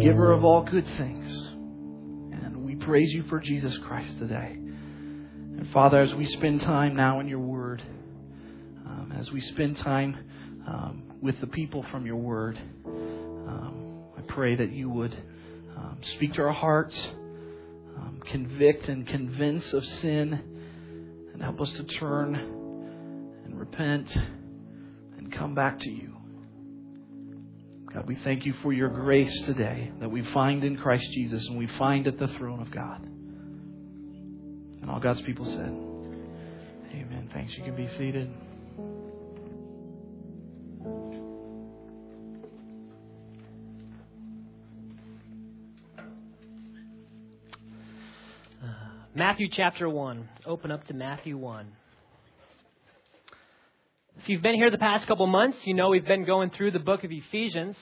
giver of all good things. And we praise you for Jesus Christ today. And Father, as we spend time now in your word, um, as we spend time um, with the people from your word, um, I pray that you would um, speak to our hearts, um, convict and convince of sin, and help us to turn and repent and come back to you. God, we thank you for your grace today that we find in Christ Jesus and we find at the throne of God. And all God's people said, Amen. Thanks. You can be seated. Uh, Matthew chapter 1. Open up to Matthew 1. If you've been here the past couple months, you know we've been going through the book of Ephesians.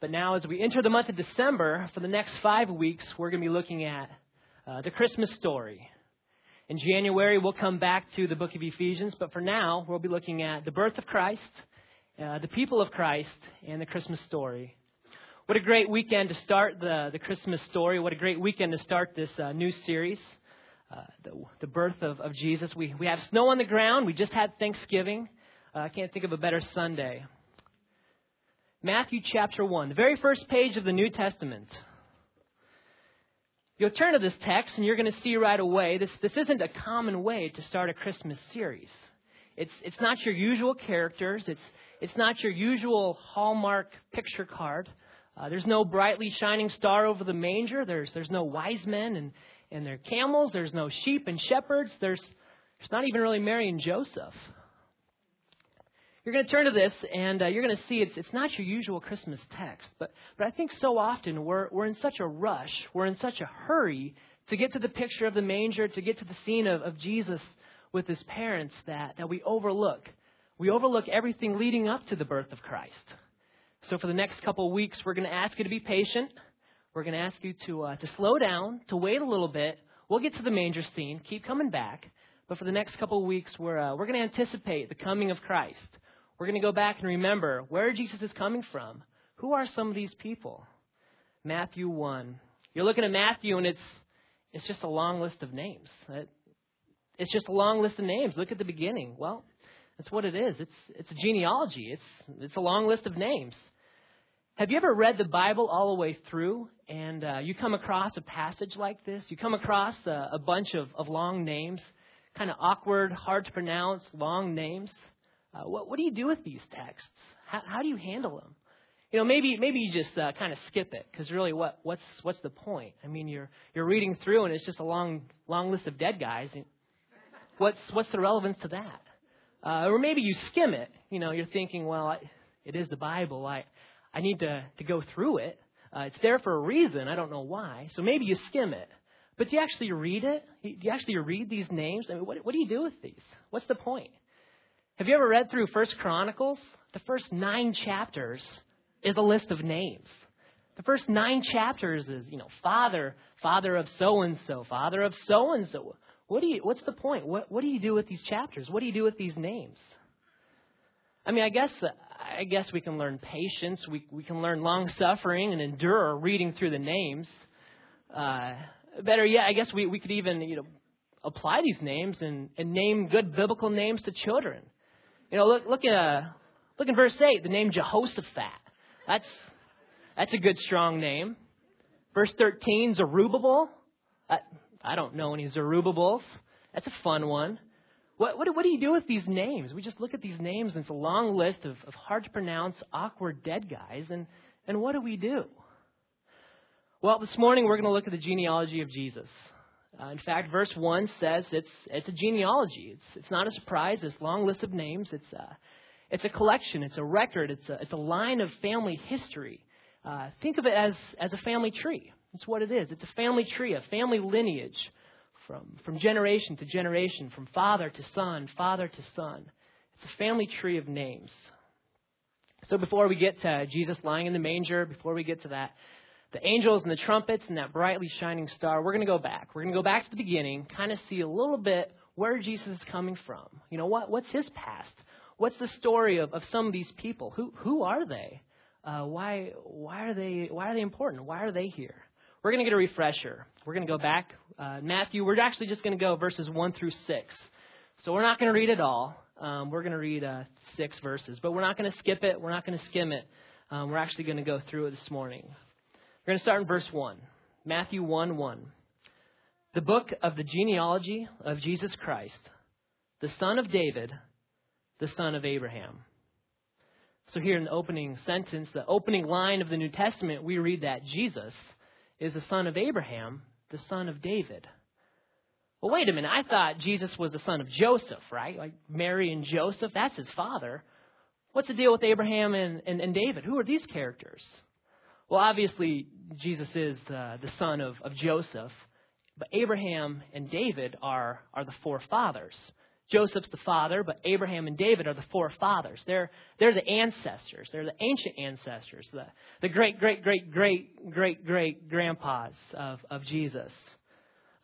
But now, as we enter the month of December, for the next five weeks, we're going to be looking at uh, the Christmas story. In January, we'll come back to the book of Ephesians, but for now, we'll be looking at the birth of Christ, uh, the people of Christ, and the Christmas story. What a great weekend to start the, the Christmas story. What a great weekend to start this uh, new series, uh, the, the, birth of, of, Jesus. We, we have snow on the ground. We just had Thanksgiving. Uh, I can't think of a better Sunday. Matthew chapter 1, the very first page of the New Testament. You'll turn to this text and you're going to see right away this, this isn't a common way to start a Christmas series. It's, it's not your usual characters, it's, it's not your usual Hallmark picture card. Uh, there's no brightly shining star over the manger. There's, there's no wise men and, and their camels. There's no sheep and shepherds. There's, there's not even really Mary and Joseph. You're going to turn to this and uh, you're going to see it's, it's not your usual Christmas text. But, but I think so often we're, we're in such a rush, we're in such a hurry to get to the picture of the manger, to get to the scene of, of Jesus with his parents that, that we overlook. We overlook everything leading up to the birth of Christ. So for the next couple of weeks, we're going to ask you to be patient. We're going to ask you to, uh, to slow down, to wait a little bit. We'll get to the manger scene. Keep coming back. But for the next couple of weeks, we're, uh, we're going to anticipate the coming of Christ. We're going to go back and remember where Jesus is coming from. Who are some of these people? Matthew 1. You're looking at Matthew, and it's, it's just a long list of names. It's just a long list of names. Look at the beginning. Well, that's what it is. It's, it's a genealogy, it's, it's a long list of names. Have you ever read the Bible all the way through and uh, you come across a passage like this? You come across a, a bunch of, of long names, kind of awkward, hard to pronounce, long names. Uh, what, what do you do with these texts? How, how do you handle them? You know, maybe maybe you just uh, kind of skip it because really, what what's what's the point? I mean, you're you're reading through and it's just a long long list of dead guys. What's what's the relevance to that? Uh, or maybe you skim it. You know, you're thinking, well, I, it is the Bible. I, I need to, to go through it. Uh, it's there for a reason. I don't know why. So maybe you skim it. But do you actually read it? Do you actually read these names? I mean, what, what do you do with these? What's the point? Have you ever read through First Chronicles? The first nine chapters is a list of names. The first nine chapters is, you know, father, father of so and so, father of so and so. What do you, what's the point? What, what do you do with these chapters? What do you do with these names? I mean, I guess, I guess we can learn patience. We, we can learn long suffering and endure reading through the names. Uh, better yet, I guess we, we could even, you know, apply these names and, and name good biblical names to children. You know, look, look at, uh, look in verse 8, the name Jehoshaphat. That's, that's a good, strong name. Verse 13, Zerubbabel. Uh, I don't know any Zerubbabels. That's a fun one. What, what, what, do you do with these names? We just look at these names, and it's a long list of, of hard to pronounce, awkward dead guys, and, and what do we do? Well, this morning we're going to look at the genealogy of Jesus. Uh, in fact, verse 1 says it's, it's a genealogy. It's, it's not a surprise, this long list of names. It's a, it's a collection, it's a record, it's a, it's a line of family history. Uh, think of it as, as a family tree. That's what it is. It's a family tree, a family lineage from, from generation to generation, from father to son, father to son. It's a family tree of names. So before we get to Jesus lying in the manger, before we get to that, the angels and the trumpets and that brightly shining star, we're going to go back. We're going to go back to the beginning, kind of see a little bit where Jesus is coming from. You know, what, what's his past? What's the story of, of some of these people? Who, who are they? uh, why why are they why are they important? Why are they here? We're going to get a refresher. We're going to go back uh, Matthew. We're actually just going to go verses one through six. So we're not going to read it all. Um, we're going to read uh, six verses, but we're not going to skip it. We're not going to skim it. Um, we're actually going to go through it this morning. We're going to start in verse one, Matthew one one. The book of the genealogy of Jesus Christ, the son of David, the son of Abraham. So, here in the opening sentence, the opening line of the New Testament, we read that Jesus is the son of Abraham, the son of David. Well, wait a minute. I thought Jesus was the son of Joseph, right? Like Mary and Joseph, that's his father. What's the deal with Abraham and, and, and David? Who are these characters? Well, obviously, Jesus is uh, the son of, of Joseph, but Abraham and David are, are the forefathers. Joseph's the father, but Abraham and David are the forefathers. They're, they're the ancestors. They're the ancient ancestors, the, the great, great, great, great, great, great grandpas of, of Jesus.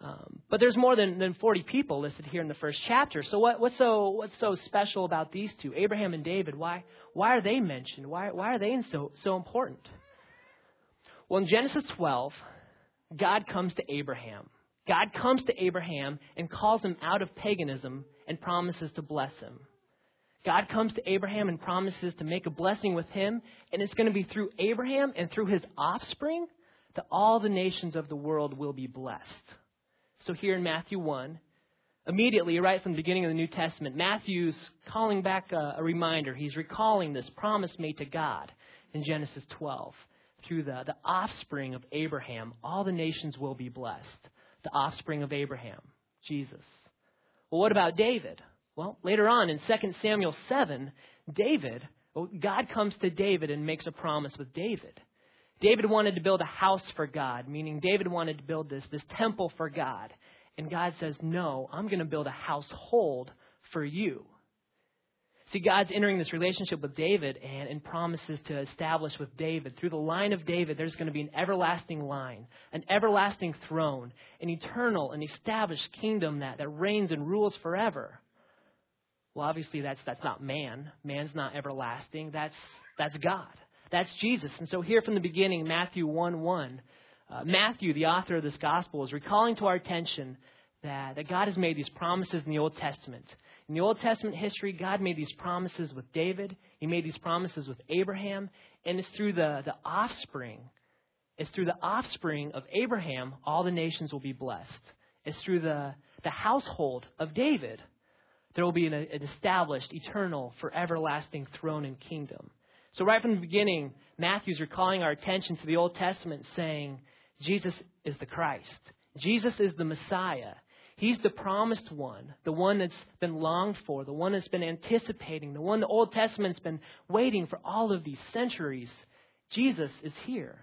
Um, but there's more than, than 40 people listed here in the first chapter. So what, what's so what's so special about these two, Abraham and David? Why why are they mentioned? Why why are they so so important? Well, in Genesis 12, God comes to Abraham. God comes to Abraham and calls him out of paganism and promises to bless him. God comes to Abraham and promises to make a blessing with him, and it's going to be through Abraham and through his offspring that all the nations of the world will be blessed. So here in Matthew 1, immediately, right from the beginning of the New Testament, Matthew's calling back a, a reminder. He's recalling this promise made to God in Genesis 12. Through the, the offspring of Abraham, all the nations will be blessed the offspring of Abraham, Jesus. Well, what about David? Well, later on in 2 Samuel 7, David, well, God comes to David and makes a promise with David. David wanted to build a house for God, meaning David wanted to build this, this temple for God. And God says, No, I'm going to build a household for you. See, God's entering this relationship with David and, and promises to establish with David. Through the line of David, there's going to be an everlasting line, an everlasting throne, an eternal and established kingdom that, that reigns and rules forever. Well, obviously, that's, that's not man. Man's not everlasting. That's, that's God. That's Jesus. And so, here from the beginning, Matthew 1 1, uh, Matthew, the author of this gospel, is recalling to our attention that, that God has made these promises in the Old Testament. In the Old Testament history, God made these promises with David, He made these promises with Abraham, and it's through the, the offspring. It's through the offspring of Abraham all the nations will be blessed. It's through the, the household of David there will be an, an established, eternal, for everlasting throne and kingdom. So, right from the beginning, Matthew's recalling our attention to the Old Testament, saying, Jesus is the Christ. Jesus is the Messiah. He's the promised one, the one that's been longed for, the one that's been anticipating, the one the Old Testament's been waiting for all of these centuries. Jesus is here.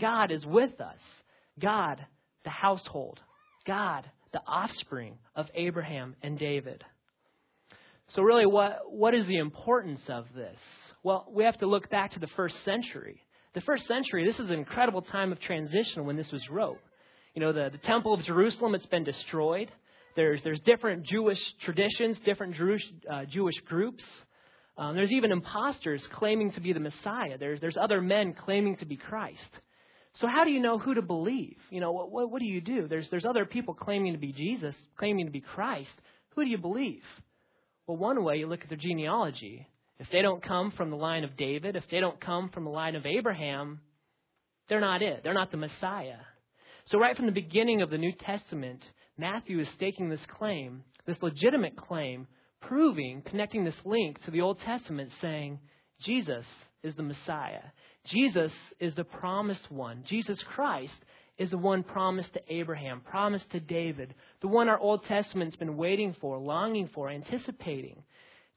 God is with us. God, the household. God, the offspring of Abraham and David. So, really, what, what is the importance of this? Well, we have to look back to the first century. The first century, this is an incredible time of transition when this was wrote. You know, the, the Temple of Jerusalem, it's been destroyed. There's, there's different Jewish traditions, different Jewish, uh, Jewish groups. Um, there's even imposters claiming to be the Messiah. There's, there's other men claiming to be Christ. So how do you know who to believe? You know, what, what, what do you do? There's, there's other people claiming to be Jesus, claiming to be Christ. Who do you believe? Well, one way you look at their genealogy. If they don't come from the line of David, if they don't come from the line of Abraham, they're not it. They're not the Messiah. So, right from the beginning of the New Testament, Matthew is staking this claim, this legitimate claim, proving, connecting this link to the Old Testament, saying, Jesus is the Messiah. Jesus is the promised one. Jesus Christ is the one promised to Abraham, promised to David, the one our Old Testament's been waiting for, longing for, anticipating.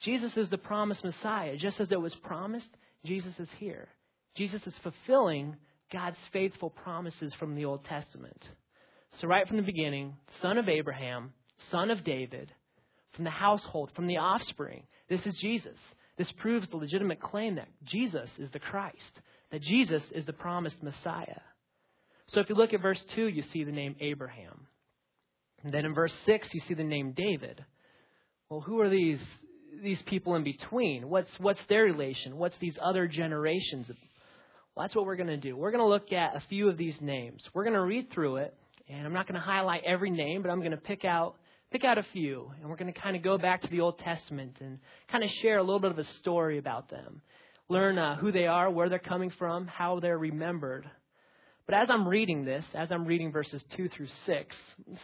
Jesus is the promised Messiah. Just as it was promised, Jesus is here. Jesus is fulfilling God's faithful promises from the Old Testament. So, right from the beginning, son of Abraham, son of David, from the household, from the offspring, this is Jesus. This proves the legitimate claim that Jesus is the Christ, that Jesus is the promised Messiah. So, if you look at verse 2, you see the name Abraham. And then in verse 6, you see the name David. Well, who are these, these people in between? What's, what's their relation? What's these other generations Well, that's what we're going to do. We're going to look at a few of these names. We're going to read through it, and I'm not going to highlight every name, but I'm going to pick out pick out a few, and we're going to kind of go back to the Old Testament and kind of share a little bit of a story about them, learn uh, who they are, where they're coming from, how they're remembered. But as I'm reading this, as I'm reading verses 2 through 6,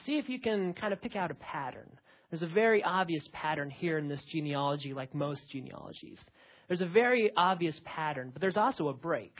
see if you can kind of pick out a pattern. There's a very obvious pattern here in this genealogy, like most genealogies. There's a very obvious pattern, but there's also a break.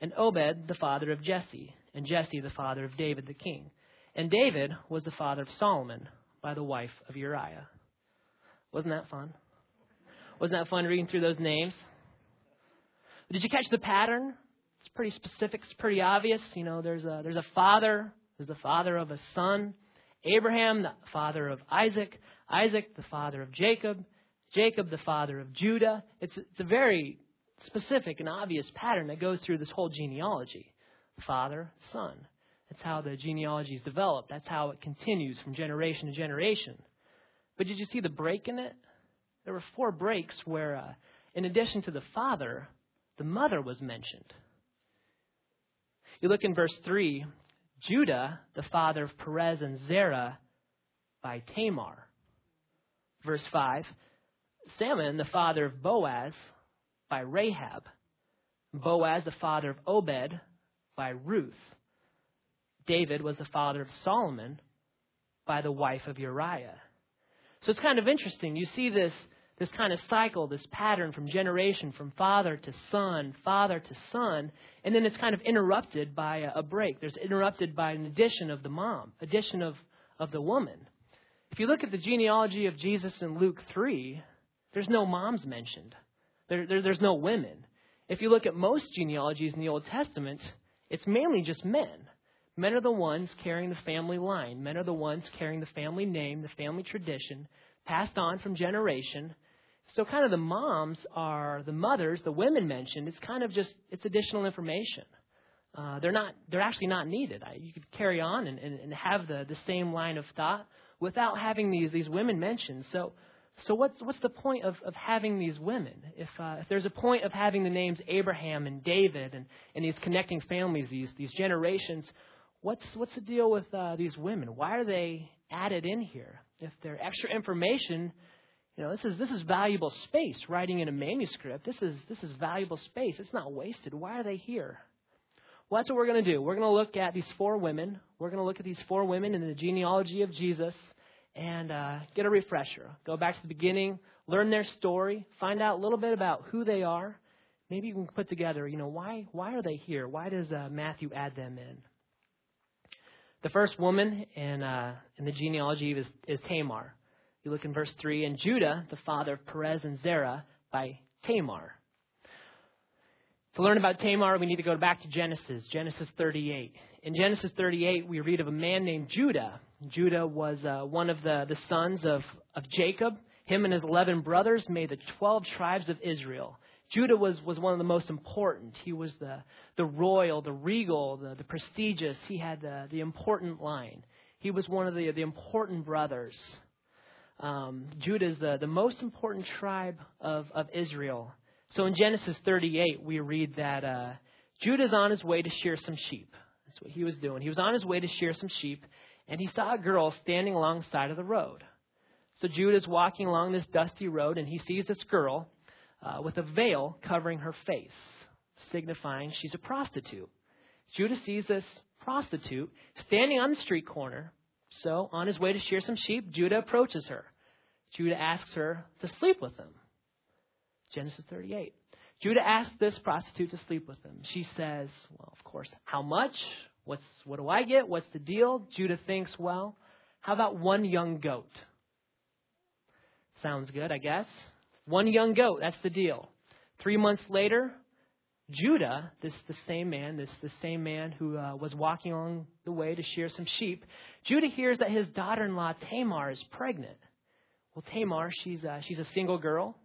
and Obed the father of Jesse, and Jesse the father of David the king. And David was the father of Solomon by the wife of Uriah. Wasn't that fun? Wasn't that fun reading through those names? Did you catch the pattern? It's pretty specific, it's pretty obvious. You know, there's a there's a father, there's the father of a son. Abraham, the father of Isaac, Isaac, the father of Jacob, Jacob, the father of Judah. It's, it's a very specific and obvious pattern that goes through this whole genealogy father, son. That's how the genealogy is developed. That's how it continues from generation to generation. But did you see the break in it? There were four breaks where, uh, in addition to the father, the mother was mentioned. You look in verse 3 Judah, the father of Perez and Zerah, by Tamar. Verse 5 Salmon, the father of Boaz, by Rahab. Boaz, the father of Obed, by Ruth. David was the father of Solomon by the wife of Uriah. So it's kind of interesting. You see this, this kind of cycle, this pattern from generation, from father to son, father to son, and then it's kind of interrupted by a, a break. There's interrupted by an addition of the mom, addition of, of the woman. If you look at the genealogy of Jesus in Luke 3, there's no moms mentioned. There, there, there's no women. If you look at most genealogies in the Old Testament, it's mainly just men. Men are the ones carrying the family line. Men are the ones carrying the family name, the family tradition, passed on from generation. So kind of the moms are the mothers, the women mentioned. It's kind of just it's additional information. Uh, they're not they're actually not needed. I, you could carry on and, and, and have the, the same line of thought without having these these women mentioned. So so what's what's the point of, of having these women? If uh, if there's a point of having the names Abraham and David and, and these connecting families, these these generations, what's what's the deal with uh, these women? Why are they added in here? If they're extra information, you know, this is this is valuable space. Writing in a manuscript, this is this is valuable space. It's not wasted. Why are they here? Well, that's what we're going to do. We're going to look at these four women. We're going to look at these four women in the genealogy of Jesus and uh, get a refresher. Go back to the beginning, learn their story, find out a little bit about who they are. Maybe you can put together, you know, why why are they here? Why does uh, Matthew add them in? The first woman in uh, in the genealogy is, is Tamar. You look in verse three, and Judah, the father of Perez and Zerah, by Tamar. To learn about Tamar, we need to go back to Genesis, Genesis 38. In Genesis 38, we read of a man named Judah Judah was uh, one of the, the sons of, of Jacob. Him and his 11 brothers made the 12 tribes of Israel. Judah was, was one of the most important. He was the, the royal, the regal, the, the prestigious. He had the, the important line. He was one of the, the important brothers. Um, Judah is the, the most important tribe of, of Israel. So in Genesis 38, we read that uh, Judah's on his way to shear some sheep. That's what he was doing. He was on his way to shear some sheep, and he saw a girl standing alongside of the road. So Judah is walking along this dusty road, and he sees this girl uh, with a veil covering her face, signifying she's a prostitute. Judah sees this prostitute standing on the street corner. So, on his way to shear some sheep, Judah approaches her. Judah asks her to sleep with him. Genesis 38. Judah asks this prostitute to sleep with him. She says, Well, of course, how much? What's, what do I get? What's the deal? Judah thinks, well, how about one young goat? Sounds good, I guess. One young goat, that's the deal. Three months later, Judah, this the same man, this the same man who uh, was walking along the way to shear some sheep, Judah hears that his daughter-in-law Tamar is pregnant. Well, Tamar, she's uh, she's a single girl.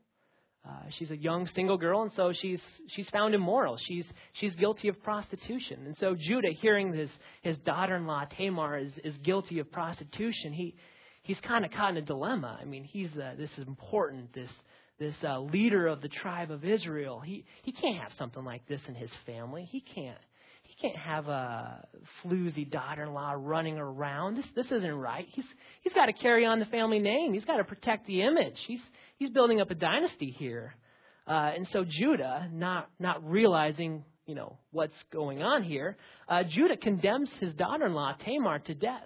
Uh, she's a young single girl, and so she's she's found immoral. She's she's guilty of prostitution, and so Judah, hearing his his daughter-in-law Tamar is is guilty of prostitution, he he's kind of caught in a dilemma. I mean, he's uh, this is important. This this uh, leader of the tribe of Israel. He he can't have something like this in his family. He can't he can't have a floozy daughter-in-law running around. This this isn't right. He's he's got to carry on the family name. He's got to protect the image. He's he's building up a dynasty here. Uh, and so Judah, not not realizing you know what's going on here, uh, Judah condemns his daughter-in-law Tamar to death.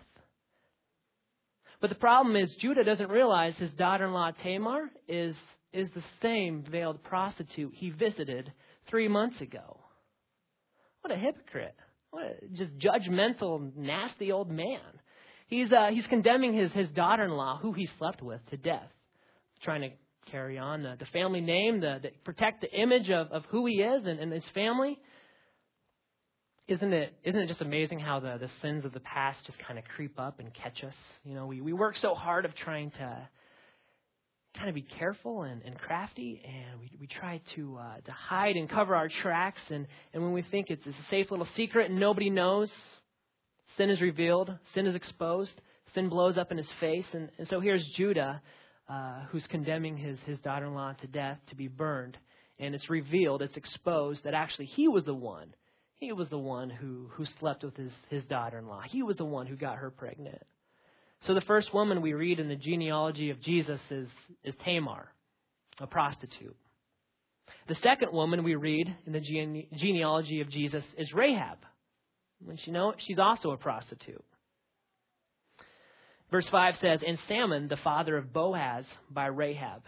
But the problem is Judah doesn't realize his daughter-in-law Tamar is is the same veiled prostitute he visited three months ago. What a hypocrite. What a just judgmental, nasty old man. He's, uh, he's condemning his, his daughter in law, who he slept with, to death, trying to carry on the, the family name, the, the, protect the image of, of who he is and, and his family. Isn't it, isn't it just amazing how the, the sins of the past just kind of creep up and catch us? You know, we, we work so hard of trying to kind of be careful and, and crafty, and we, we try to uh, to hide and cover our tracks. And, and when we think it's, it's a safe little secret and nobody knows, sin is revealed, sin is exposed, sin blows up in his face. And, and so here's Judah, uh, who's condemning his, his daughter in law to death to be burned. And it's revealed, it's exposed that actually he was the one. He was the one who, who slept with his, his daughter in law. He was the one who got her pregnant. So the first woman we read in the genealogy of Jesus is, is Tamar, a prostitute. The second woman we read in the gene- genealogy of Jesus is Rahab. And you know, she's also a prostitute. Verse 5 says, And Salmon, the father of Boaz, by Rahab.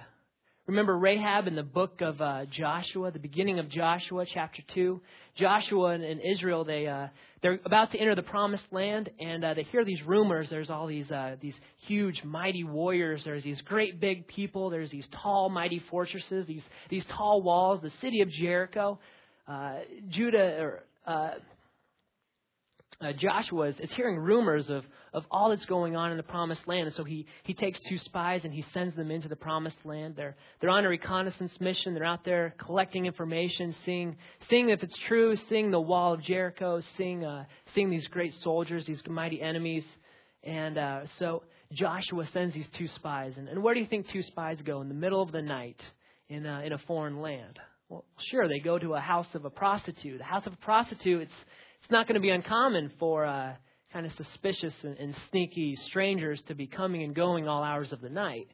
Remember Rahab in the book of uh, Joshua, the beginning of Joshua, chapter 2? Joshua and, and Israel, they, uh, they're about to enter the promised land, and uh, they hear these rumors. There's all these, uh, these huge, mighty warriors. There's these great big people. There's these tall, mighty fortresses, these, these tall walls, the city of Jericho. Uh, Judah, or, uh, Joshua is, is hearing rumors of, of all that's going on in the promised land. And so he, he takes two spies and he sends them into the promised land. They're, they're on a reconnaissance mission. They're out there collecting information, seeing, seeing if it's true, seeing the wall of Jericho, seeing, uh, seeing these great soldiers, these mighty enemies. And uh, so Joshua sends these two spies. And, and where do you think two spies go? In the middle of the night in a, in a foreign land. Well, sure, they go to a house of a prostitute. A house of a prostitute, it's it's not going to be uncommon for uh, kind of suspicious and, and, sneaky strangers to be coming and going all hours of the night.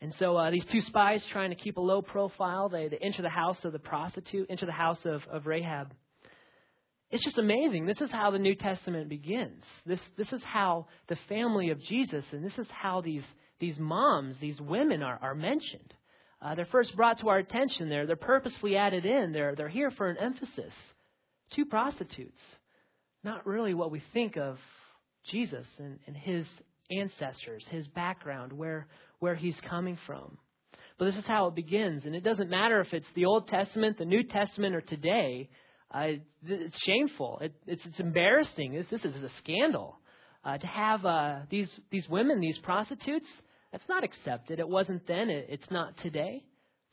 And so uh, these two spies, trying to keep a low profile, they, they enter the house of the prostitute, enter the house of, of Rahab. It's just amazing. This is how the New Testament begins. This, this is how the family of Jesus, and this is how these, these moms, these women are, are mentioned. Uh, they're first brought to our attention. They're, they're purposely added in. They're, they're here for an emphasis. Two prostitutes not really what we think of Jesus and, and his ancestors, his background, where, where he's coming from. But this is how it begins. And it doesn't matter if it's the Old Testament, the New Testament, or today. Uh, it's shameful. It, it's, it's embarrassing. This, this is a scandal. Uh, to have uh, these, these women, these prostitutes, that's not accepted. It wasn't then. It, it's not today.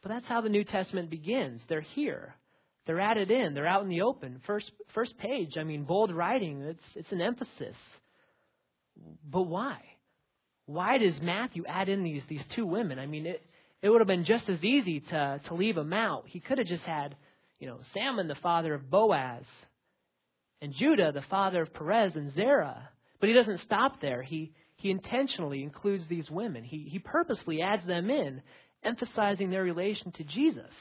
But that's how the New Testament begins. They're here. They're added in. They're out in the open. First, first page. I mean, bold writing. It's it's an emphasis. But why? Why does Matthew add in these these two women? I mean, it it would have been just as easy to to leave them out. He could have just had, you know, Salmon, the father of Boaz, and Judah, the father of Perez and Zerah. But he doesn't stop there. He he intentionally includes these women. He he purposely adds them in, emphasizing their relation to Jesus.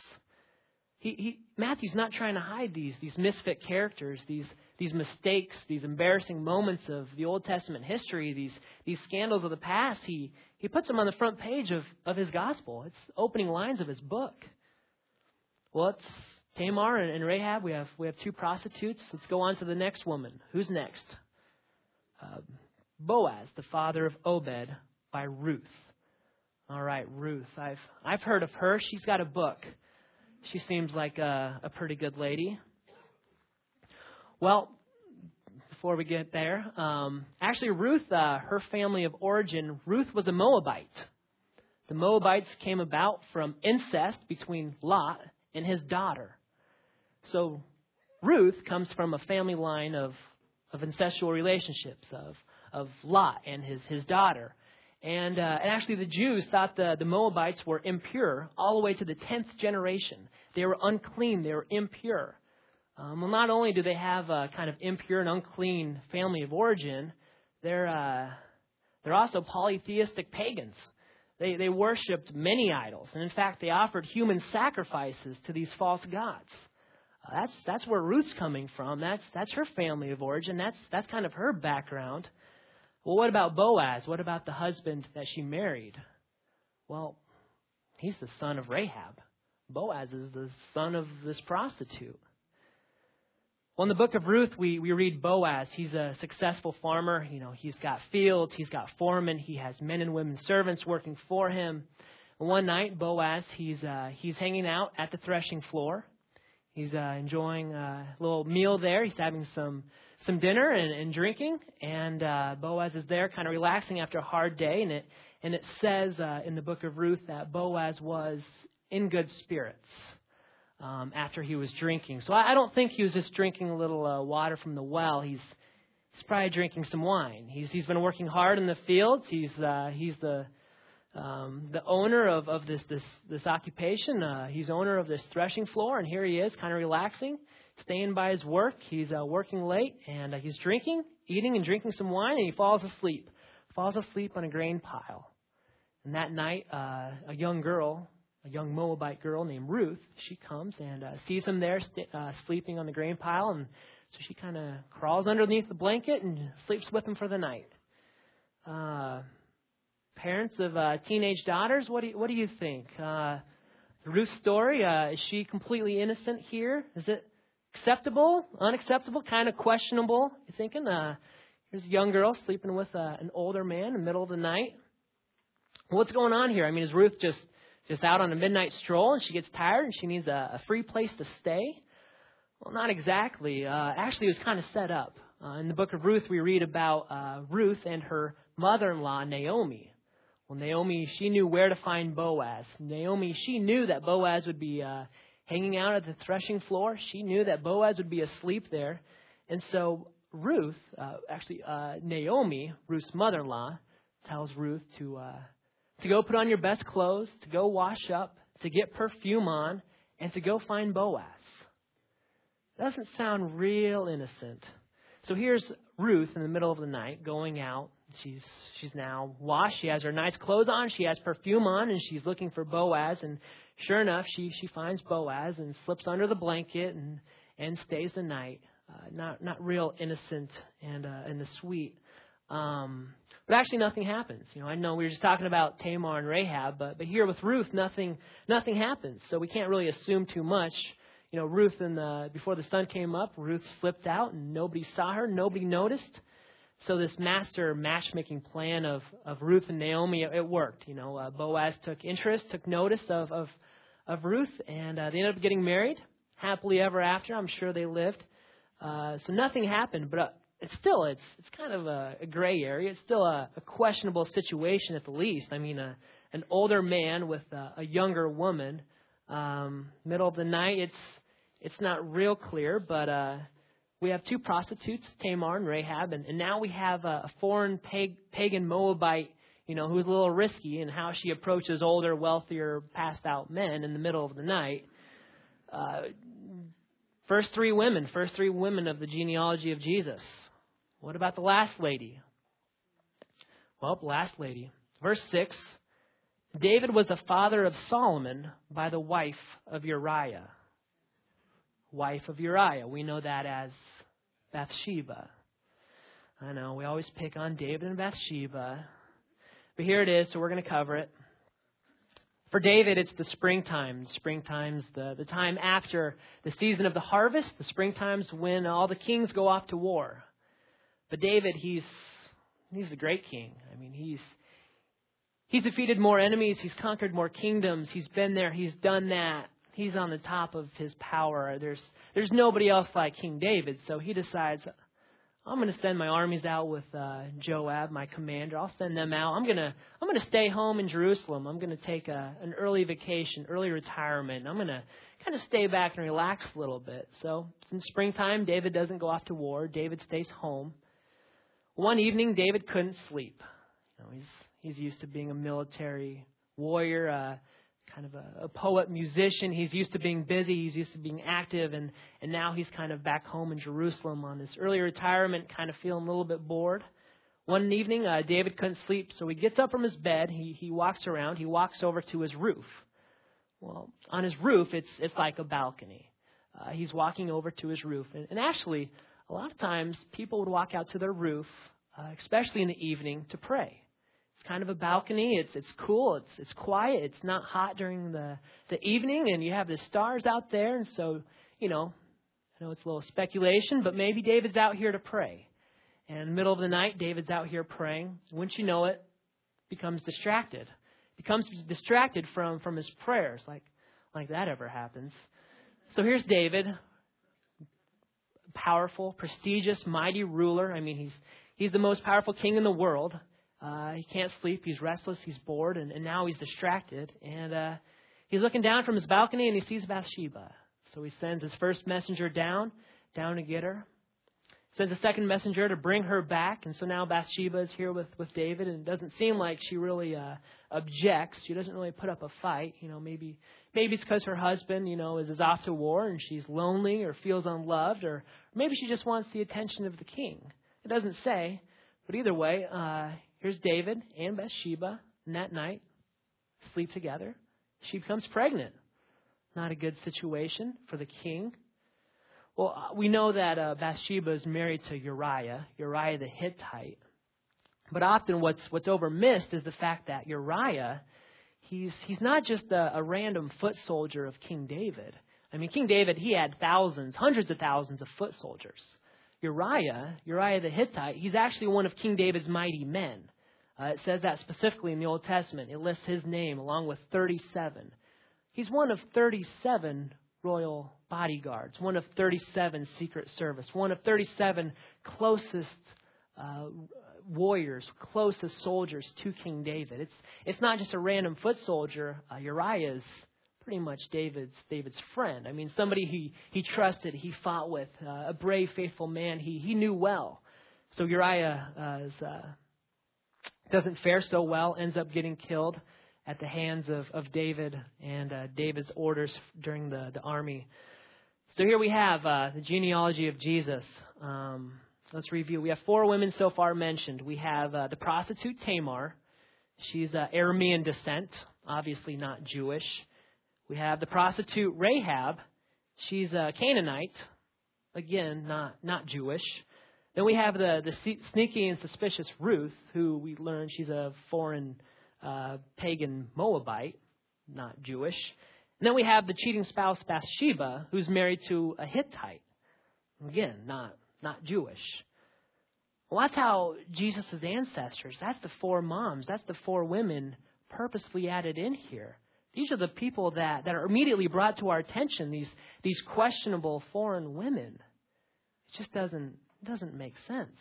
He, he, Matthew's not trying to hide these, these misfit characters, these, these mistakes, these embarrassing moments of the Old Testament history, these, these scandals of the past. He, he puts them on the front page of, of his gospel. It's opening lines of his book. Well, it's Tamar and, and Rahab. We have, we have two prostitutes. Let's go on to the next woman. Who's next? Uh, Boaz, the father of Obed, by Ruth. All right, Ruth. I've, I've heard of her. She's got a book. She seems like a, a pretty good lady. Well, before we get there, um, actually, Ruth, uh, her family of origin, Ruth was a Moabite. The Moabites came about from incest between Lot and his daughter. So Ruth comes from a family line of, of incestual relationships, of, of Lot and his, his daughter. And, uh, and actually, the Jews thought the, the Moabites were impure all the way to the 10th generation. They were unclean, they were impure. Um, well, not only do they have a kind of impure and unclean family of origin, they're, uh, they're also polytheistic pagans. They, they worshipped many idols, and in fact, they offered human sacrifices to these false gods. Uh, that's, that's where Ruth's coming from. That's, that's her family of origin. That's, that's kind of her background. Well, what about Boaz? What about the husband that she married? Well, he's the son of Rahab. Boaz is the son of this prostitute. Well, in the book of Ruth, we, we read Boaz. He's a successful farmer. You know, he's got fields, he's got foremen, he has men and women servants working for him. One night, Boaz, he's, uh, he's hanging out at the threshing floor. He's uh, enjoying a little meal there. He's having some some dinner and, and drinking, and uh, Boaz is there, kind of relaxing after a hard day. And it and it says uh, in the book of Ruth that Boaz was in good spirits um, after he was drinking. So I, I don't think he was just drinking a little uh, water from the well. He's he's probably drinking some wine. He's he's been working hard in the fields. He's uh, he's the um, the owner of, of this this this occupation. Uh, he's owner of this threshing floor, and here he is, kind of relaxing staying by his work. He's uh, working late and uh, he's drinking, eating, and drinking some wine, and he falls asleep. Falls asleep on a grain pile. And that night, uh, a young girl, a young Moabite girl named Ruth, she comes and uh, sees him there st- uh, sleeping on the grain pile, and so she kind of crawls underneath the blanket and sleeps with him for the night. Uh, parents of uh, teenage daughters, what do you, what do you think? Uh, Ruth's story, uh, is she completely innocent here? Is it acceptable, unacceptable, kind of questionable. You're thinking, uh, here's a young girl sleeping with uh, an older man in the middle of the night. What's going on here? I mean, is Ruth just just out on a midnight stroll and she gets tired and she needs a, a free place to stay? Well, not exactly. Uh, actually, it was kind of set up. Uh, in the book of Ruth, we read about uh, Ruth and her mother-in-law Naomi. Well, Naomi, she knew where to find Boaz. Naomi, she knew that Boaz would be uh, hanging out at the threshing floor. She knew that Boaz would be asleep there. And so Ruth, uh, actually uh, Naomi, Ruth's mother-in-law, tells Ruth to uh, to go put on your best clothes, to go wash up, to get perfume on, and to go find Boaz. Doesn't sound real innocent. So here's Ruth in the middle of the night going out. She's she's now washed. She has her nice clothes on. She has perfume on, and she's looking for Boaz. And Sure enough, she, she finds Boaz and slips under the blanket and, and stays the night. Uh, not, not real innocent and, uh, and the sweet. Um, but actually nothing happens. You know, I know we were just talking about Tamar and Rahab, but, but here with Ruth, nothing, nothing happens. So we can't really assume too much. You know, Ruth and the, before the sun came up, Ruth slipped out and nobody saw her, nobody noticed. So this master matchmaking plan of, of Ruth and Naomi, it, worked. You know, uh, Boaz took interest, took notice of, of, of Ruth, and uh, they ended up getting married happily ever after. I'm sure they lived. Uh, so nothing happened, but uh, it's still it's it's kind of a, a gray area. It's still a, a questionable situation at the least. I mean, a, uh, an older man with a, a younger woman, um, middle of the night. It's it's not real clear, but uh, we have two prostitutes, Tamar and Rahab, and, and now we have a, a foreign pag, pagan Moabite you know, who's a little risky in how she approaches older, wealthier, passed out men in the middle of the night. Uh, first three women, first three women of the genealogy of Jesus. What about the last lady? Well, last lady. Verse 6 David was the father of Solomon by the wife of Uriah. Wife of Uriah. We know that as Bathsheba. I know, we always pick on David and Bathsheba. But here it is, so we're going to cover it. For David, it's the springtime. Springtime's the, the time after the season of the harvest. The springtime's when all the kings go off to war. But David, he's he's the great king. I mean, he's he's defeated more enemies, he's conquered more kingdoms, he's been there, he's done that. he's on the top of his power. There's there's nobody else like King David, so he decides I'm going to send my armies out with uh, Joab, my commander. I'll send them out. I'm going to I'm going to stay home in Jerusalem. I'm going to take a, an early vacation, early retirement. I'm going to kind of stay back and relax a little bit. So it's in springtime. David doesn't go off to war. David stays home. One evening, David couldn't sleep. You know, he's he's used to being a military warrior. Uh, kind of a, a poet musician. He's used to being busy. He's used to being active, and and now he's kind of back home in Jerusalem on his early retirement, kind of feeling a little bit bored. One evening, uh, David couldn't sleep, so he gets up from his bed. He he walks around. He walks over to his roof. Well, on his roof, it's it's like a balcony. Uh, he's walking over to his roof, and, and actually, a lot of times people would walk out to their roof, uh, especially in the evening, to pray kind of a balcony. It's it's cool. It's it's quiet. It's not hot during the the evening, and you have the stars out there. And so, you know, I know it's a little speculation, but maybe David's out here to pray. And in the middle of the night, David's out here praying. Once you know it, becomes distracted. Becomes distracted from from his prayers, like like that ever happens. So here's David, powerful, prestigious, mighty ruler. I mean, he's he's the most powerful king in the world. Uh, he can't sleep. He's restless. He's bored, and, and now he's distracted. And uh, he's looking down from his balcony, and he sees Bathsheba. So he sends his first messenger down, down to get her. Sends a second messenger to bring her back, and so now Bathsheba is here with, with David, and it doesn't seem like she really uh, objects. She doesn't really put up a fight. You know, maybe maybe it's because her husband, you know, is, is off to war and she's lonely or feels unloved, or maybe she just wants the attention of the king. It doesn't say, but either way, uh, Here's David and Bathsheba, and that night sleep together. She becomes pregnant. Not a good situation for the king. Well, uh, we know that uh, Bathsheba is married to Uriah, Uriah the Hittite. But often what's what's overmissed is the fact that Uriah, he's he's not just a, a random foot soldier of King David. I mean, King David, he had thousands, hundreds of thousands of foot soldiers. Uriah, Uriah the Hittite, he's actually one of King David's mighty men. Uh, it says that specifically in the Old Testament. It lists his name along with 37. He's one of 37 royal bodyguards, one of 37 secret service, one of 37 closest uh, warriors, closest soldiers to King David. It's it's not just a random foot soldier. Uh, is pretty much David's David's friend. I mean, somebody he he trusted, he fought with, uh, a brave, faithful man he he knew well. So Uriah uh, is, uh, doesn't fare so well, ends up getting killed at the hands of of David and uh, David's orders during the the army. So here we have uh, the genealogy of Jesus. Um, let's review. We have four women so far mentioned. We have uh, the prostitute Tamar. She's uh, Aramean descent, obviously not Jewish. We have the prostitute Rahab. She's a Canaanite. Again, not, not Jewish. Then we have the, the sneaky and suspicious Ruth, who we learn she's a foreign uh, pagan Moabite, not Jewish. And then we have the cheating spouse Bathsheba, who's married to a Hittite. Again, not, not Jewish. Well, that's how Jesus' ancestors, that's the four moms, that's the four women purposely added in here. These are the people that, that are immediately brought to our attention, these, these questionable foreign women. It just doesn't, doesn't make sense.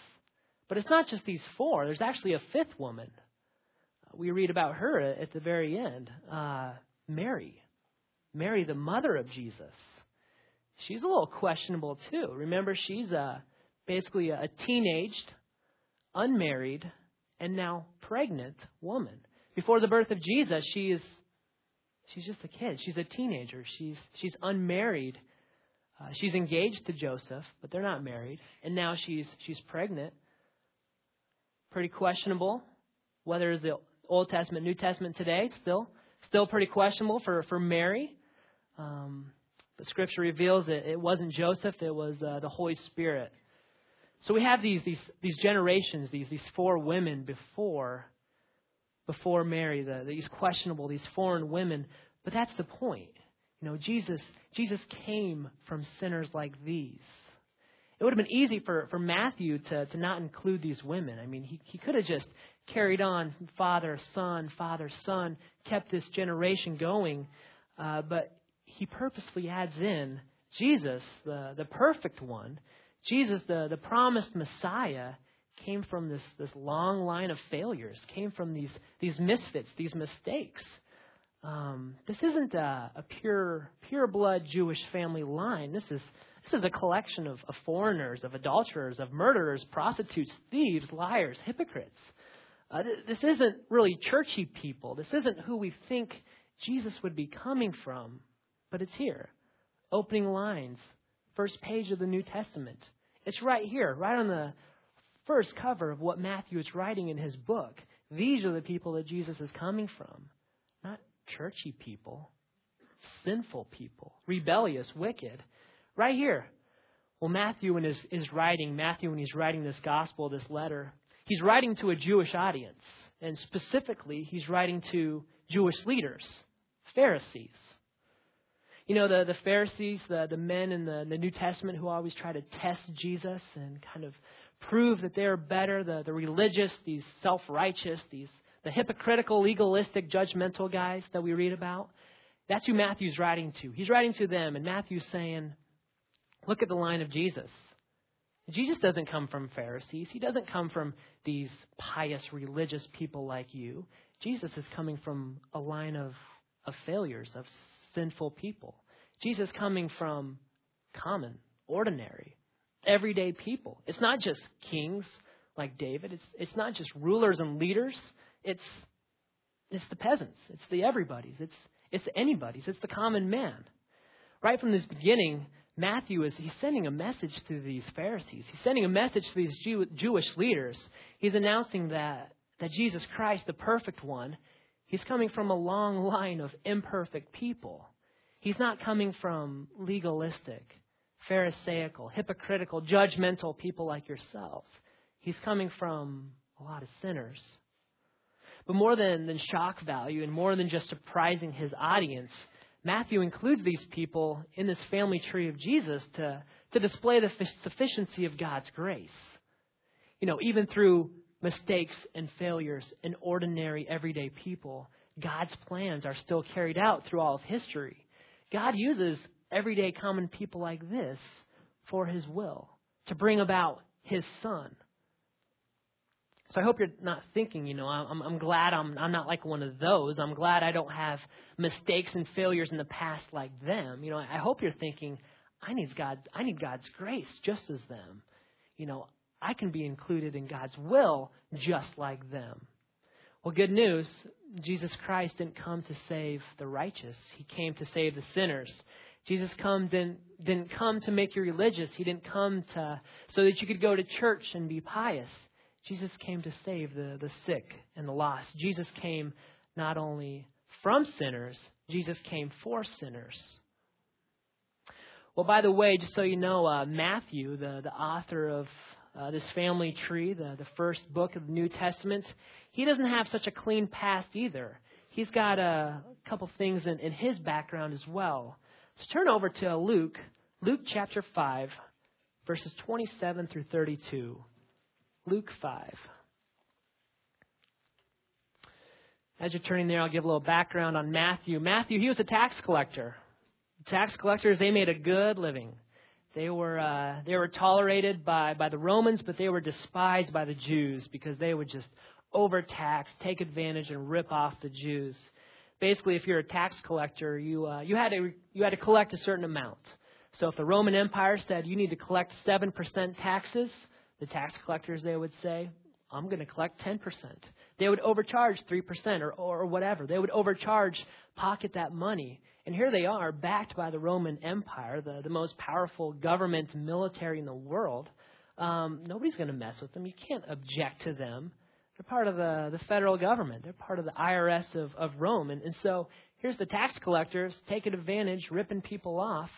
But it's not just these four, there's actually a fifth woman. We read about her at the very end uh, Mary. Mary, the mother of Jesus. She's a little questionable too. Remember, she's a, basically a teenaged, unmarried, and now pregnant woman. Before the birth of Jesus, she is She's just a kid. She's a teenager. She's she's unmarried. Uh, she's engaged to Joseph, but they're not married. And now she's she's pregnant. Pretty questionable whether it's the Old Testament, New Testament today. Still, still pretty questionable for for Mary. Um, but Scripture reveals that it wasn't Joseph; it was uh, the Holy Spirit. So we have these these these generations, these these four women before before Mary, the, these questionable, these foreign women. But that's the point. You know, Jesus, Jesus came from sinners like these. It would have been easy for, for Matthew to, to not include these women. I mean, he, he could have just carried on father, son, father, son, kept this generation going. Uh, but he purposely adds in Jesus, the, the perfect one, Jesus, the, the promised Messiah, came from this, this long line of failures, came from these, these misfits, these mistakes. Um, this isn't a, a pure, pure blood Jewish family line. This is, this is a collection of, of foreigners, of adulterers, of murderers, prostitutes, thieves, liars, hypocrites. Uh, th- this isn't really churchy people. This isn't who we think Jesus would be coming from, but it's here. Opening lines, first page of the New Testament. It's right here, right on the first cover of what Matthew is writing in his book. These are the people that Jesus is coming from. Churchy people, sinful people, rebellious, wicked. Right here. Well, Matthew is, is writing, Matthew when he's writing this gospel, this letter, he's writing to a Jewish audience. And specifically, he's writing to Jewish leaders, Pharisees. You know, the, the Pharisees, the, the men in the, the New Testament who always try to test Jesus and kind of prove that they're better, the, the religious, these self righteous, these the hypocritical, legalistic, judgmental guys that we read about. That's who Matthew's writing to. He's writing to them, and Matthew's saying, Look at the line of Jesus. Jesus doesn't come from Pharisees. He doesn't come from these pious, religious people like you. Jesus is coming from a line of, of failures, of sinful people. Jesus coming from common, ordinary, everyday people. It's not just kings like David. It's, it's not just rulers and leaders. It's, it's the peasants. It's the everybody's. It's, it's the anybody's. It's the common man. Right from this beginning, Matthew is he's sending a message to these Pharisees. He's sending a message to these Jew, Jewish leaders. He's announcing that, that Jesus Christ, the perfect one, he's coming from a long line of imperfect people. He's not coming from legalistic, Pharisaical, hypocritical, judgmental people like yourselves. He's coming from a lot of sinners. But more than, than shock value and more than just surprising his audience, Matthew includes these people in this family tree of Jesus to, to display the sufficiency of God's grace. You know, even through mistakes and failures in ordinary, everyday people, God's plans are still carried out through all of history. God uses everyday common people like this for his will, to bring about his son. So I hope you're not thinking, you know, I'm, I'm glad I'm, I'm not like one of those. I'm glad I don't have mistakes and failures in the past like them. You know, I hope you're thinking, I need God, I need God's grace just as them. You know, I can be included in God's will just like them. Well, good news. Jesus Christ didn't come to save the righteous. He came to save the sinners. Jesus come, didn't, didn't come to make you religious. He didn't come to, so that you could go to church and be pious. Jesus came to save the, the sick and the lost. Jesus came not only from sinners, Jesus came for sinners. Well, by the way, just so you know, uh, Matthew, the, the author of uh, this family tree, the, the first book of the New Testament, he doesn't have such a clean past either. He's got a couple things in, in his background as well. So turn over to Luke, Luke chapter 5, verses 27 through 32. Luke 5. As you're turning there, I'll give a little background on Matthew. Matthew, he was a tax collector. Tax collectors, they made a good living. They were, uh, they were tolerated by, by the Romans, but they were despised by the Jews because they would just overtax, take advantage, and rip off the Jews basically, if you're a tax collector, you uh, you had to you had to collect a certain amount. So if the Roman Empire said you need to collect seven percent taxes, the tax collectors they would say, I'm going to collect ten percent. They would overcharge three percent or or whatever. They would overcharge, pocket that money. And here they are, backed by the Roman Empire, the, the most powerful government military in the world. Um, nobody's going to mess with them. You can't object to them. They're part of the, the federal government. They're part of the IRS of, of Rome. And, and so here's the tax collectors taking advantage, ripping people off,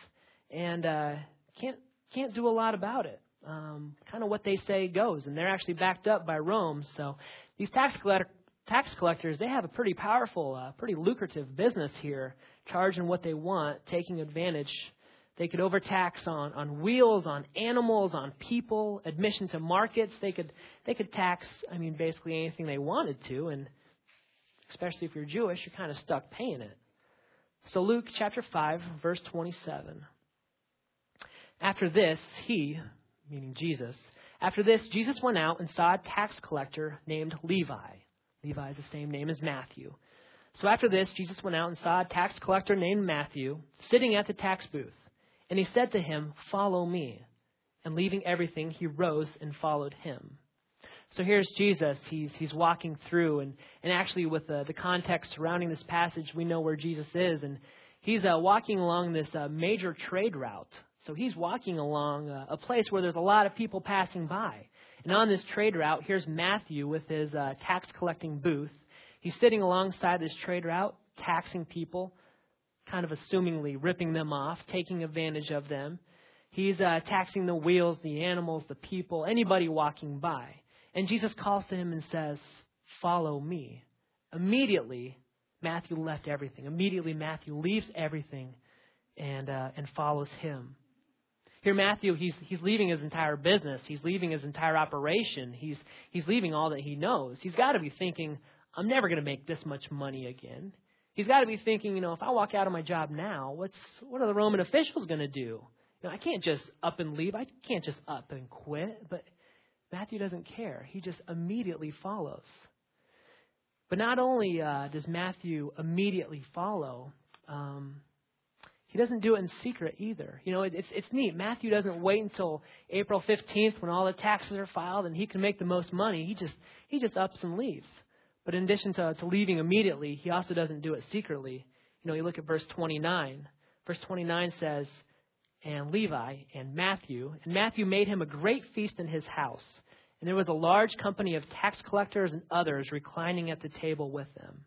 and uh, can't, can't do a lot about it. Um, kind of what they say goes. And they're actually backed up by Rome. So these tax, tax collectors, they have a pretty powerful, uh, pretty lucrative business here, charging what they want, taking advantage they could overtax on, on wheels, on animals, on people, admission to markets. They could, they could tax, I mean, basically anything they wanted to. And especially if you're Jewish, you're kind of stuck paying it. So, Luke chapter 5, verse 27. After this, he, meaning Jesus, after this, Jesus went out and saw a tax collector named Levi. Levi is the same name as Matthew. So after this, Jesus went out and saw a tax collector named Matthew sitting at the tax booth. And he said to him, Follow me. And leaving everything, he rose and followed him. So here's Jesus. He's, he's walking through, and, and actually, with the, the context surrounding this passage, we know where Jesus is. And he's uh, walking along this uh, major trade route. So he's walking along uh, a place where there's a lot of people passing by. And on this trade route, here's Matthew with his uh, tax collecting booth. He's sitting alongside this trade route, taxing people, kind of assumingly ripping them off, taking advantage of them. He's uh, taxing the wheels, the animals, the people, anybody walking by. And Jesus calls to him and says, Follow me. Immediately, Matthew left everything. Immediately, Matthew leaves everything and, uh, and follows him. Here, Matthew, he's, he's leaving his entire business. He's leaving his entire operation. He's, he's leaving all that he knows. He's got to be thinking, I'm never going to make this much money again. He's got to be thinking, you know, if I walk out of my job now, what's, what are the Roman officials going to do? You know, I can't just up and leave. I can't just up and quit. But Matthew doesn't care. He just immediately follows. But not only uh, does Matthew immediately follow, um, he doesn't do it in secret either. You know, it, it's, it's neat. Matthew doesn't wait until April 15th when all the taxes are filed and he can make the most money. He just, he just ups and leaves. But in addition to, to leaving immediately, he also doesn't do it secretly. You know, you look at verse 29. Verse 29 says, and Levi and Matthew, and Matthew made him a great feast in his house. And there was a large company of tax collectors and others reclining at the table with them.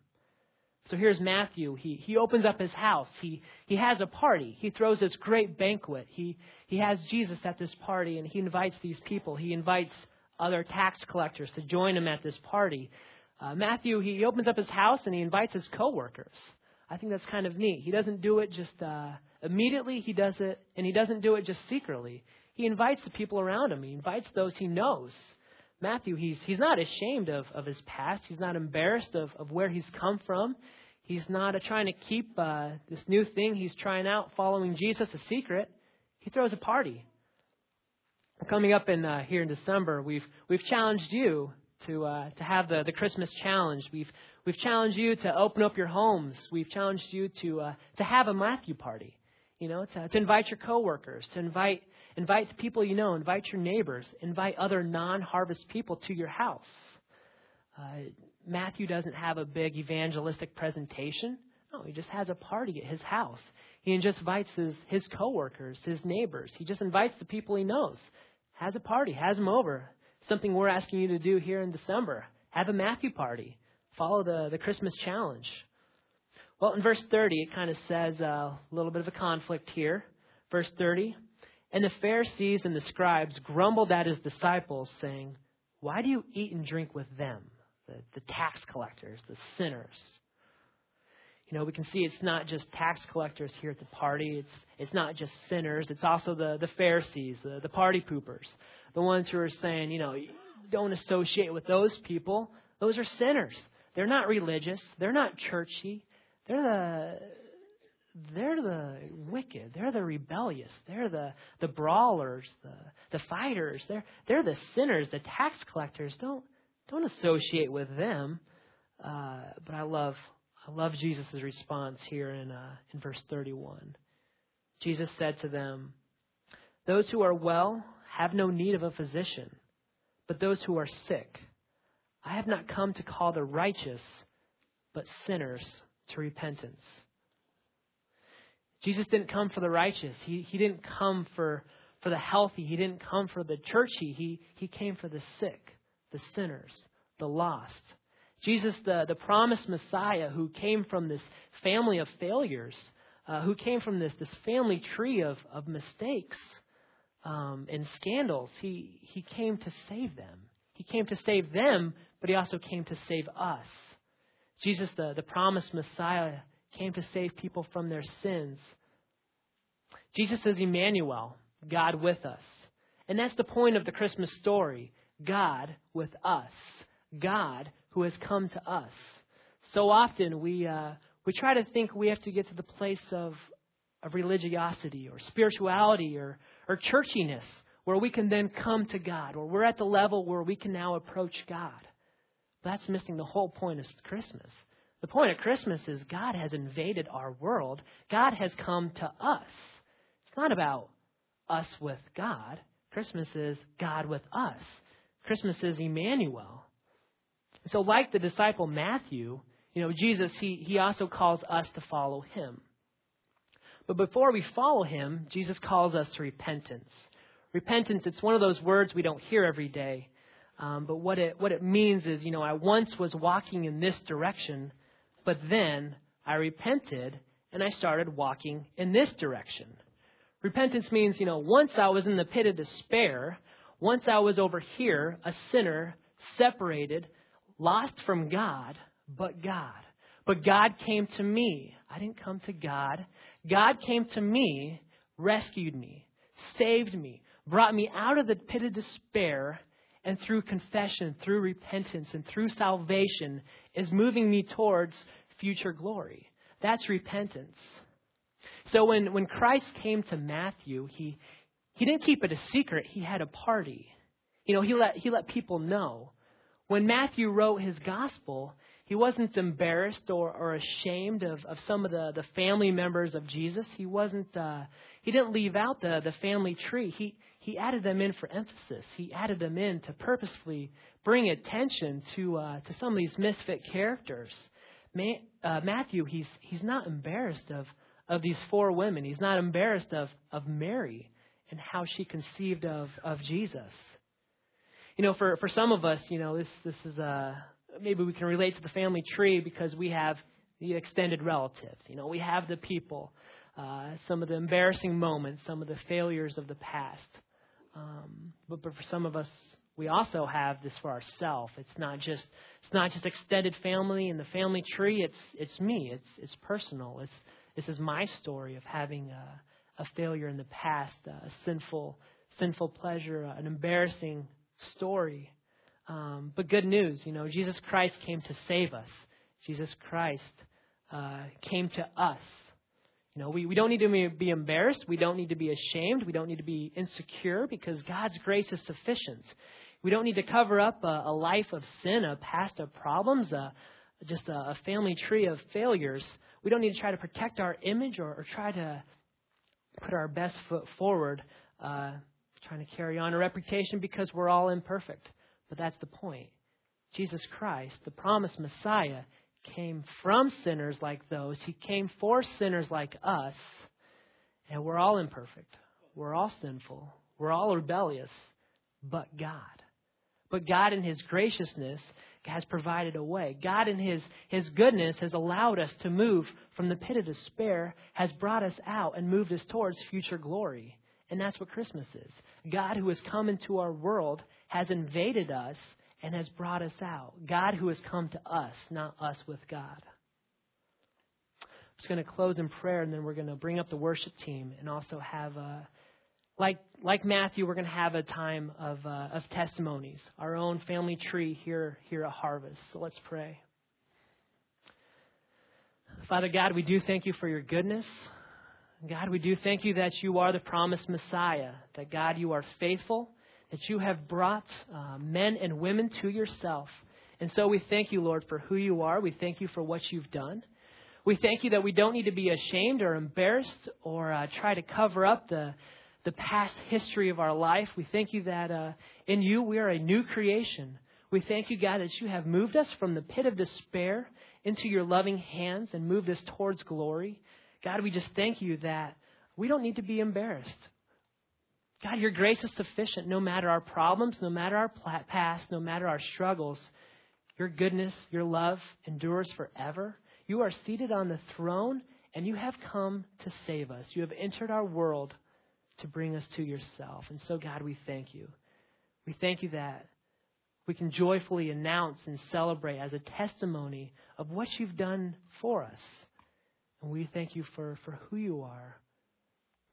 So here's Matthew. He, he opens up his house. He, he has a party. He throws this great banquet. He, he has Jesus at this party and he invites these people. He invites other tax collectors to join him at this party. Uh, Matthew, he opens up his house and he invites his coworkers. I think that's kind of neat. He doesn't do it just uh, immediately. He does it, and he doesn't do it just secretly. He invites the people around him. He invites those he knows. Matthew, he's, he's not ashamed of, of his past. He's not embarrassed of, of where he's come from. He's not trying to keep uh, this new thing he's trying out, following Jesus, a secret. He throws a party. Coming up in uh, here in December, we've we've challenged you to uh, to have the, the Christmas challenge. We've we've challenged you to open up your homes. We've challenged you to uh, to have a Matthew party. You know, to, to invite your coworkers, to invite Invite the people you know, invite your neighbors, invite other non harvest people to your house. Uh, Matthew doesn't have a big evangelistic presentation. No, he just has a party at his house. He just invites his, his coworkers, his neighbors. He just invites the people he knows. Has a party, has them over. Something we're asking you to do here in December. Have a Matthew party. Follow the, the Christmas challenge. Well, in verse 30, it kind of says uh, a little bit of a conflict here. Verse 30 and the Pharisees and the scribes grumbled at his disciples, saying, Why do you eat and drink with them, the, the tax collectors, the sinners? You know, we can see it's not just tax collectors here at the party. It's, it's not just sinners. It's also the, the Pharisees, the, the party poopers, the ones who are saying, you know, don't associate with those people. Those are sinners. They're not religious. They're not churchy. They're the they're the wicked. They're the rebellious. They're the, the brawlers, the, the fighters. They're, they're the sinners, the tax collectors. Don't, don't associate with them. Uh, but I love, I love Jesus' response here in, uh, in verse 31. Jesus said to them, Those who are well have no need of a physician, but those who are sick. I have not come to call the righteous, but sinners to repentance. Jesus didn't come for the righteous. He, he didn't come for, for the healthy. He didn't come for the churchy. He, he came for the sick, the sinners, the lost. Jesus, the, the promised Messiah who came from this family of failures, uh, who came from this, this family tree of, of mistakes um, and scandals, he, he came to save them. He came to save them, but he also came to save us. Jesus, the, the promised Messiah, came to save people from their sins. Jesus is Emmanuel, God with us. And that's the point of the Christmas story God with us, God who has come to us. So often we, uh, we try to think we have to get to the place of, of religiosity or spirituality or, or churchiness where we can then come to God, or we're at the level where we can now approach God. That's missing the whole point of Christmas. The point of Christmas is God has invaded our world. God has come to us. It's not about us with God. Christmas is God with us. Christmas is Emmanuel. So, like the disciple Matthew, you know, Jesus, he, he also calls us to follow him. But before we follow him, Jesus calls us to repentance. Repentance, it's one of those words we don't hear every day. Um, but what it, what it means is, you know, I once was walking in this direction, but then I repented and I started walking in this direction. Repentance means, you know, once I was in the pit of despair, once I was over here, a sinner, separated, lost from God, but God. But God came to me. I didn't come to God. God came to me, rescued me, saved me, brought me out of the pit of despair, and through confession, through repentance, and through salvation is moving me towards future glory. That's repentance. So when, when Christ came to Matthew, he, he didn't keep it a secret. He had a party. You know, he let, he let people know. When Matthew wrote his gospel, he wasn't embarrassed or, or ashamed of, of some of the, the family members of Jesus. He wasn't, uh, he didn't leave out the, the family tree. He, he added them in for emphasis. He added them in to purposefully bring attention to, uh, to some of these misfit characters. Uh, Matthew, he's, he's not embarrassed of, of these four women. He's not embarrassed of, of Mary and how she conceived of, of Jesus. You know, for, for some of us, you know, this, this is a, maybe we can relate to the family tree because we have the extended relatives. You know, we have the people, uh, some of the embarrassing moments, some of the failures of the past. Um, but, but for some of us, we also have this for ourselves. It's not just it's not just extended family and the family tree. It's it's me. It's it's personal. It's this is my story of having a, a failure in the past, a sinful sinful pleasure, an embarrassing story. Um, but good news, you know, Jesus Christ came to save us. Jesus Christ uh, came to us. You know, we, we don't need to be embarrassed. We don't need to be ashamed. We don't need to be insecure because God's grace is sufficient. We don't need to cover up a, a life of sin, a past of problems, a, just a, a, family tree of failures. We don't need to try to protect our image or, or try to put our best foot forward, uh, trying to carry on a reputation because we're all imperfect. But that's the point. Jesus Christ, the promised Messiah, came from sinners like those. He came for sinners like us. And we're all imperfect. We're all sinful. We're all rebellious. But God. But God, in His graciousness, has provided a way. God, in His, His goodness, has allowed us to move from the pit of despair, has brought us out and moved us towards future glory. And that's what Christmas is. God, who has come into our world, has invaded us and has brought us out. God, who has come to us, not us with God. I'm just going to close in prayer, and then we're going to bring up the worship team and also have a. Like, like Matthew, we're going to have a time of, uh, of testimonies, our own family tree here, here at Harvest. So let's pray. Father God, we do thank you for your goodness. God, we do thank you that you are the promised Messiah, that God, you are faithful, that you have brought uh, men and women to yourself. And so we thank you, Lord, for who you are. We thank you for what you've done. We thank you that we don't need to be ashamed or embarrassed or uh, try to cover up the, the past history of our life. We thank you that uh, in you we are a new creation. We thank you, God, that you have moved us from the pit of despair into your loving hands and moved us towards glory. God, we just thank you that we don't need to be embarrassed. God, your grace is sufficient no matter our problems, no matter our past, no matter our struggles. Your goodness, your love endures forever. You are seated on the throne, and you have come to save us. You have entered our world to bring us to yourself. And so, God, we thank you. We thank you that we can joyfully announce and celebrate as a testimony of what you've done for us. And we thank you for, for who you are.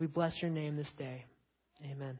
We bless your name this day. Amen.